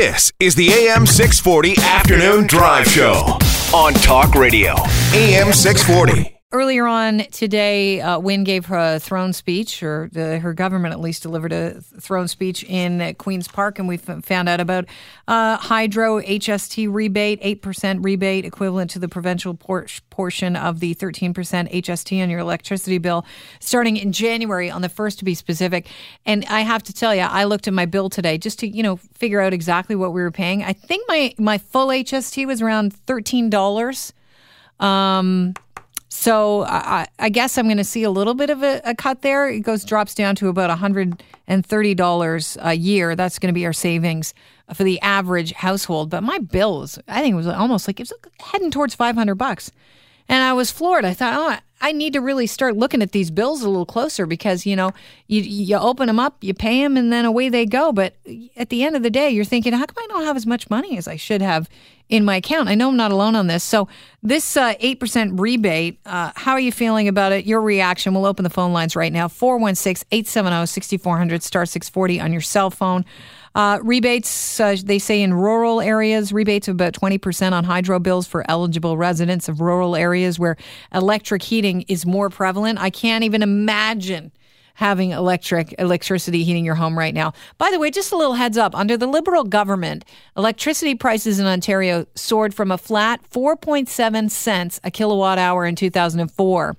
This is the AM 640 Afternoon Drive Show on Talk Radio. AM 640. Earlier on today, uh, Wynne gave her a throne speech, or the, her government at least delivered a throne speech in Queen's Park, and we found out about uh, hydro HST rebate, 8% rebate, equivalent to the provincial por- portion of the 13% HST on your electricity bill, starting in January on the 1st to be specific. And I have to tell you, I looked at my bill today just to, you know, figure out exactly what we were paying. I think my, my full HST was around $13. Um, so I, I guess I'm going to see a little bit of a, a, cut there. It goes drops down to about $130 a year. That's going to be our savings for the average household. But my bills, I think it was almost like it was heading towards 500 bucks. And I was floored. I thought, oh, I need to really start looking at these bills a little closer because you know you you open them up, you pay them, and then away they go. But at the end of the day, you're thinking, how come I don't have as much money as I should have in my account? I know I'm not alone on this. So this uh, eight percent rebate, uh, how are you feeling about it? Your reaction? We'll open the phone lines right now 416-870-6400 star six forty on your cell phone. Uh, rebates, uh, they say in rural areas, rebates of about 20% on hydro bills for eligible residents of rural areas where electric heating is more prevalent. I can't even imagine having electric electricity heating your home right now. By the way, just a little heads up, under the liberal government, electricity prices in Ontario soared from a flat 4.7 cents a kilowatt hour in 2004.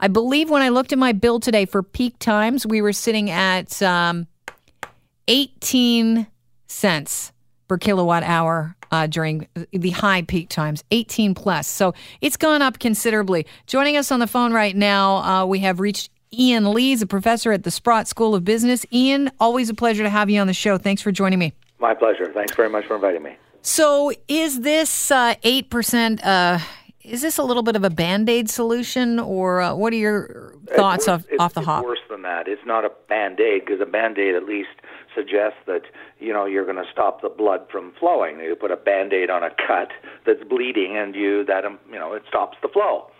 I believe when I looked at my bill today for peak times, we were sitting at um, 18 cents per kilowatt hour uh, during the high peak times, 18 plus. So it's gone up considerably. Joining us on the phone right now, uh, we have reached Ian Lee is a professor at the Sprott School of Business. Ian, always a pleasure to have you on the show. Thanks for joining me. My pleasure. Thanks very much for inviting me. So, is this uh, 8%? Uh, is this a little bit of a band aid solution, or uh, what are your thoughts off, off the hop? Worse than that. It's not a band aid because a band aid at least suggests that you know you're going to stop the blood from flowing. You put a band-aid on a cut that's bleeding, and you that um, you know it stops the flow.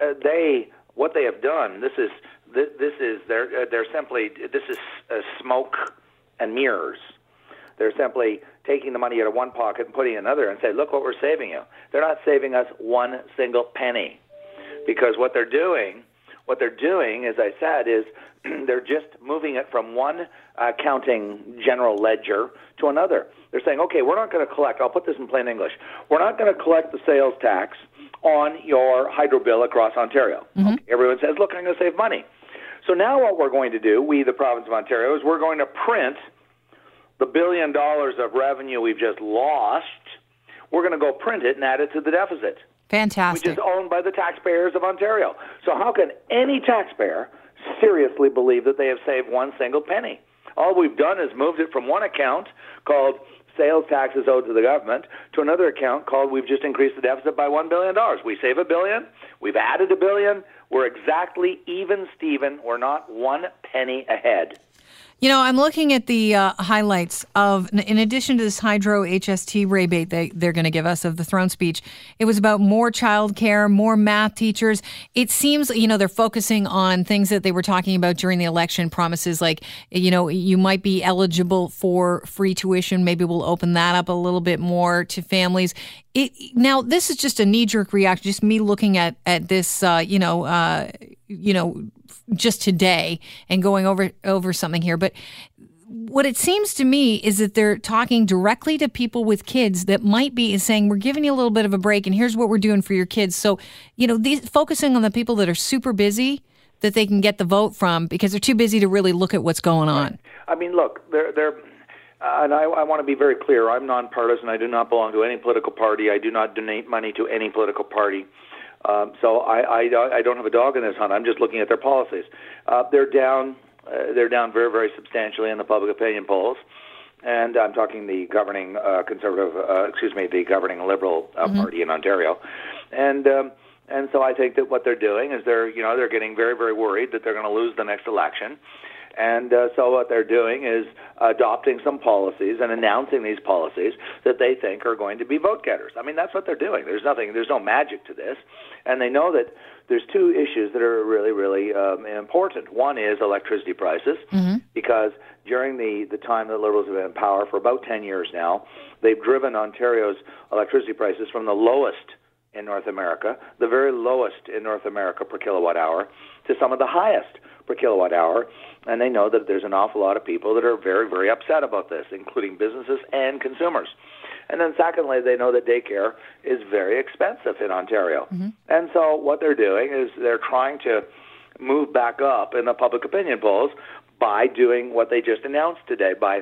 Uh, they what they have done. This is this, this is they're uh, they're simply this is uh, smoke and mirrors. They're simply taking the money out of one pocket and putting it in another and say, look what we're saving you. They're not saving us one single penny because what they're doing what they're doing, as I said, is they're just moving it from one accounting general ledger to another. They're saying, okay, we're not going to collect, I'll put this in plain English, we're not going to collect the sales tax on your hydro bill across Ontario. Mm-hmm. Okay, everyone says, look, I'm going to save money. So now what we're going to do, we, the province of Ontario, is we're going to print the billion dollars of revenue we've just lost. We're going to go print it and add it to the deficit. Fantastic. Which is owned by the taxpayers of Ontario. So how can any taxpayer seriously believe that they have saved one single penny? All we've done is moved it from one account called sales taxes owed to the government to another account called we've just increased the deficit by $1 billion. We save a billion, we've added a billion, we're exactly even, Stephen. We're not one penny ahead. You know, I'm looking at the uh, highlights of, in addition to this hydro HST rebate they, they're going to give us of the throne speech, it was about more childcare, more math teachers. It seems, you know, they're focusing on things that they were talking about during the election promises, like, you know, you might be eligible for free tuition. Maybe we'll open that up a little bit more to families. It, now, this is just a knee jerk reaction, just me looking at, at this, uh, you know, uh, you know, just today and going over over something here, but what it seems to me is that they're talking directly to people with kids that might be saying we're giving you a little bit of a break and here's what we're doing for your kids so you know these focusing on the people that are super busy that they can get the vote from because they're too busy to really look at what's going on i mean look they're they're uh, and I, I want to be very clear. I'm nonpartisan. I do not belong to any political party. I do not donate money to any political party. Um, so I, I, I don't have a dog in this hunt. I'm just looking at their policies. Uh, they're down. Uh, they're down very, very substantially in the public opinion polls, and I'm talking the governing uh, conservative, uh, excuse me, the governing Liberal uh, mm-hmm. party in Ontario, and um, and so I think that what they're doing is they're you know they're getting very, very worried that they're going to lose the next election, And uh, so what they're doing is adopting some policies and announcing these policies that they think are going to be vote getters. I mean, that's what they're doing. There's nothing, there's no magic to this. And they know that there's two issues that are really, really um, important. One is electricity prices, mm-hmm. because during the, the time that Liberals have been in power for about 10 years now, they've driven Ontario's electricity prices from the lowest in North America, the very lowest in North America per kilowatt hour, to some of the highest per kilowatt hour. And they know that there's an awful lot of people that are very, very upset about this, including businesses and consumers. And then, secondly, they know that daycare is very expensive in Ontario. Mm-hmm. And so, what they're doing is they're trying to move back up in the public opinion polls by doing what they just announced today by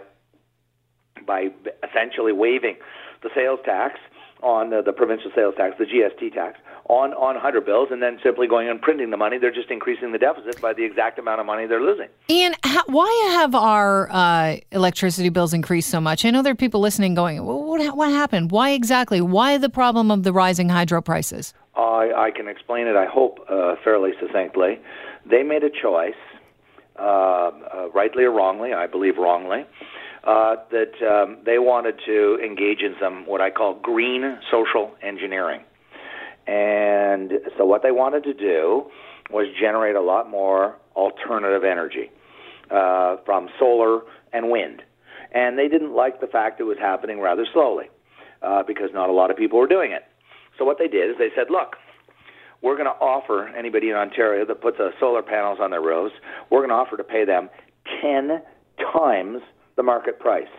by essentially waiving the sales tax on the, the provincial sales tax, the GST tax, on, on 100 bills and then simply going and printing the money. They're just increasing the deficit by the exact amount of money they're losing. Ian, why have our uh, electricity bills increased so much? I know there are people listening going, well, what, what happened? Why exactly? Why the problem of the rising hydro prices? I, I can explain it, I hope, uh, fairly succinctly. They made a choice, uh, uh rightly or wrongly, I believe wrongly, uh, that um, they wanted to engage in some what I call green social engineering. And so what they wanted to do was generate a lot more alternative energy uh, from solar and wind. And they didn't like the fact it was happening rather slowly uh, because not a lot of people were doing it. So what they did is they said, look, we're going to offer anybody in Ontario that puts uh, solar panels on their roofs, we're going to offer to pay them 10 times the market price.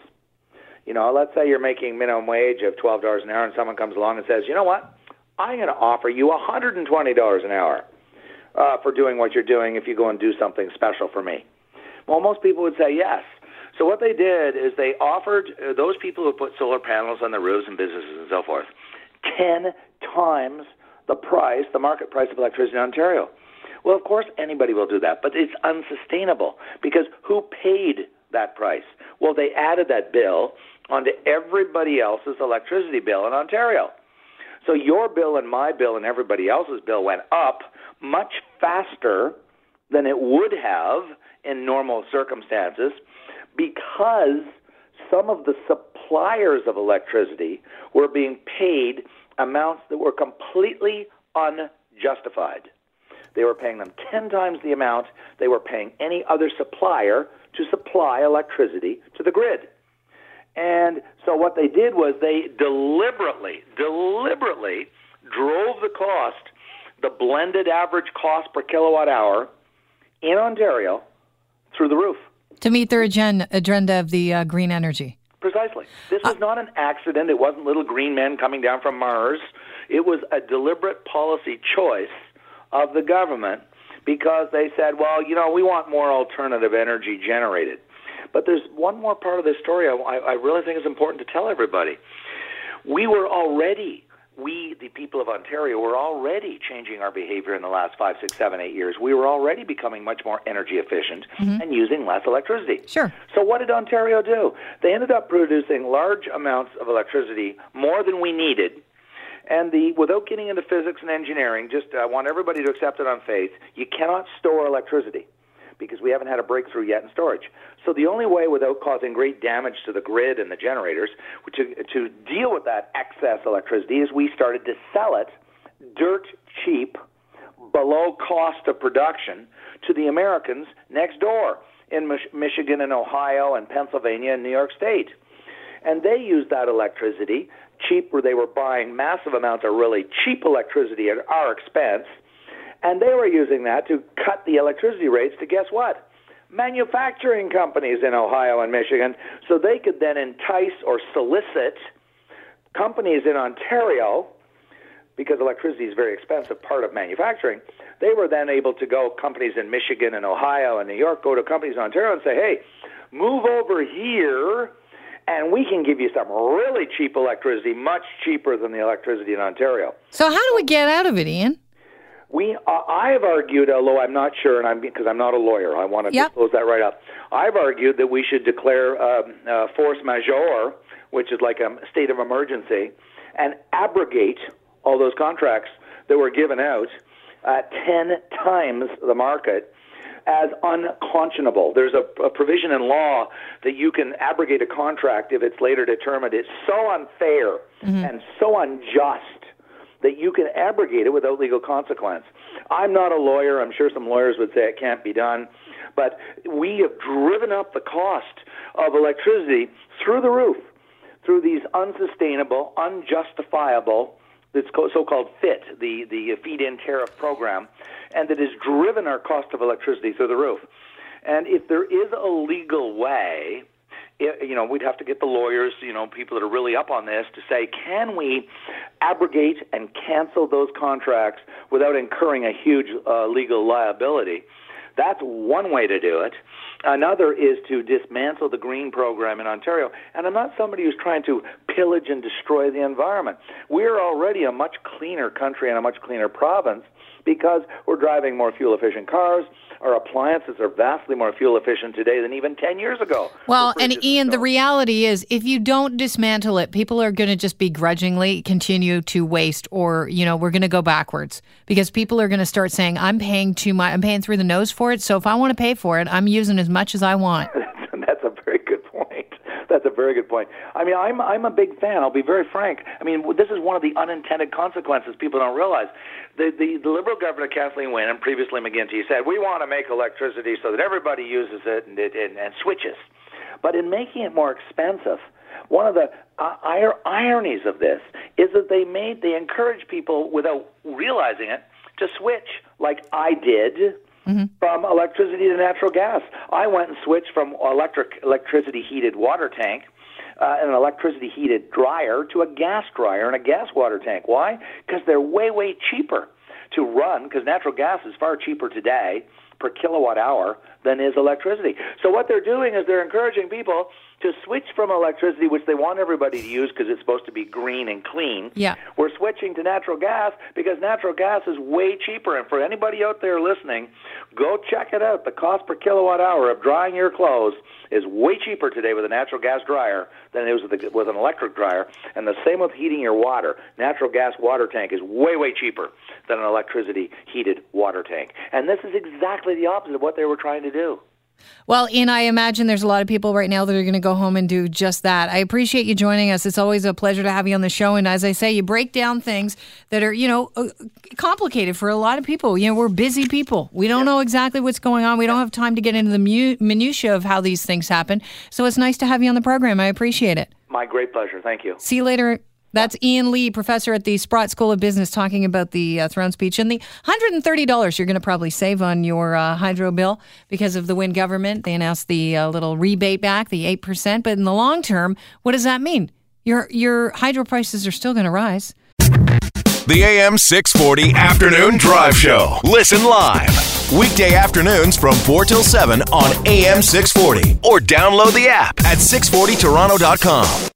You know, let's say you're making minimum wage of twelve dollars an hour, and someone comes along and says, "You know what? I'm going to offer you hundred and twenty dollars an hour uh, for doing what you're doing if you go and do something special for me." Well, most people would say yes. So what they did is they offered uh, those people who put solar panels on their roofs and businesses and so forth ten times the price, the market price of electricity in Ontario. Well, of course, anybody will do that, but it's unsustainable because who paid that price? Well, they added that bill onto everybody else's electricity bill in Ontario. So your bill and my bill and everybody else's bill went up much faster than it would have in normal circumstances because some of the suppliers of electricity were being paid amounts that were completely unjustified. They were paying them 10 times the amount they were paying any other supplier to supply electricity to the grid. And so what they did was they deliberately, deliberately drove the cost, the blended average cost per kilowatt hour in Ontario through the roof. To meet their agenda, agenda of the uh, green energy. Precisely. This was uh, not an accident. It wasn't little green men coming down from Mars. It was a deliberate policy choice of the government because they said, well, you know, we want more alternative energy generated. But there's one more part of this story I, I really think is important to tell everybody. We were already we, the people of Ontario, were already changing our behavior in the last five, six, seven, eight years. We were already becoming much more energy efficient mm-hmm. and using less electricity. Sure. So, what did Ontario do? They ended up producing large amounts of electricity, more than we needed, and the without getting into physics and engineering, just I want everybody to accept it on faith. You cannot store electricity because we haven't had a breakthrough yet in storage. So the only way without causing great damage to the grid and the generators to uh, to deal with that excess electricity is we started to sell it dirt cheap below cost of production to the Americans next door in Mich- Michigan and Ohio and Pennsylvania and New York State. And they used that electricity cheap where they were buying massive amounts of really cheap electricity at our expense, and they were using that to cut the electricity rates to guess what? Manufacturing companies in Ohio and Michigan, so they could then entice or solicit companies in Ontario, because electricity is a very expensive part of manufacturing, they were then able to go, companies in Michigan and Ohio and New York, go to companies in Ontario and say, hey, move over here and we can give you some really cheap electricity, much cheaper than the electricity in Ontario. So, how do we get out of it, Ian? We, uh, I have argued, although I'm not sure, and I'm because I'm not a lawyer, I want to yep. disclose that right up. I've argued that we should declare um, uh, force majeure, which is like a state of emergency, and abrogate all those contracts that were given out at ten times the market as unconscionable. There's a, a provision in law that you can abrogate a contract if it's later determined it's so unfair mm-hmm. and so unjust that you can abrogate it without legal consequence. I'm not a lawyer. I'm sure some lawyers would say it can't be done. But we have driven up the cost of electricity through the roof through these unsustainable, unjustifiable, this so-called FIT, the, the feed-in tariff program, and that has driven our cost of electricity through the roof. And if there is a legal way, you know, we'd have to get the lawyers, you know, people that are really up on this to say, can we abrogate and cancel those contracts without incurring a huge uh, legal liability? That's one way to do it. Another is to dismantle the green program in Ontario. And I'm not somebody who's trying to pillage and destroy the environment. We're already a much cleaner country and a much cleaner province because we're driving more fuel efficient cars. Our appliances are vastly more fuel efficient today than even 10 years ago. Well, and Ian, the reality is if you don't dismantle it, people are going to just begrudgingly continue to waste or, you know, we're going to go backwards because people are going to start saying, I'm paying too much, I'm paying through the nose for it. So if I want to pay for it, I'm using as much as I want. That's a very good point. That's a very good point. I mean, I'm I'm a big fan. I'll be very frank. I mean, this is one of the unintended consequences people don't realize. The the, the Liberal governor Kathleen Wynne and previously McGuinty said we want to make electricity so that everybody uses it and it and, and switches. But in making it more expensive, one of the uh, ironies of this is that they made they encourage people without realizing it to switch, like I did mm-hmm. from electricity to natural gas. I went and switched from electric electricity heated water tank uh, an electricity heated dryer to a gas dryer and a gas water tank. Why? Because they're way way cheaper to run because natural gas is far cheaper today per kilowatt hour than is electricity. So what they're doing is they're encouraging people to switch from electricity, which they want everybody to use because it's supposed to be green and clean. Yeah. We're switching to natural gas because natural gas is way cheaper. And for anybody out there listening, go check it out. The cost per kilowatt hour of drying your clothes is way cheaper today with a natural gas dryer than it is with, with an electric dryer. And the same with heating your water. Natural gas water tank is way, way cheaper than an electricity heated water tank. And this is exactly the opposite of what they were trying to do. Well, Ian, I imagine there's a lot of people right now that are going to go home and do just that. I appreciate you joining us. It's always a pleasure to have you on the show. And as I say, you break down things that are, you know, uh, complicated for a lot of people. You know, we're busy people. We don't know exactly what's going on. We don't have time to get into the mu- minutia of how these things happen. So it's nice to have you on the program. I appreciate it. My great pleasure. Thank you. See you later. That's Ian Lee, professor at the Sprott School of Business, talking about the uh, throne speech and the $130 you're going to probably save on your uh, hydro bill because of the Wynne government. They announced the uh, little rebate back, the 8%. But in the long term, what does that mean? Your, your hydro prices are still going to rise. The AM 640 Afternoon Drive Show. Listen live. Weekday afternoons from 4 till 7 on AM 640 or download the app at 640toronto.com.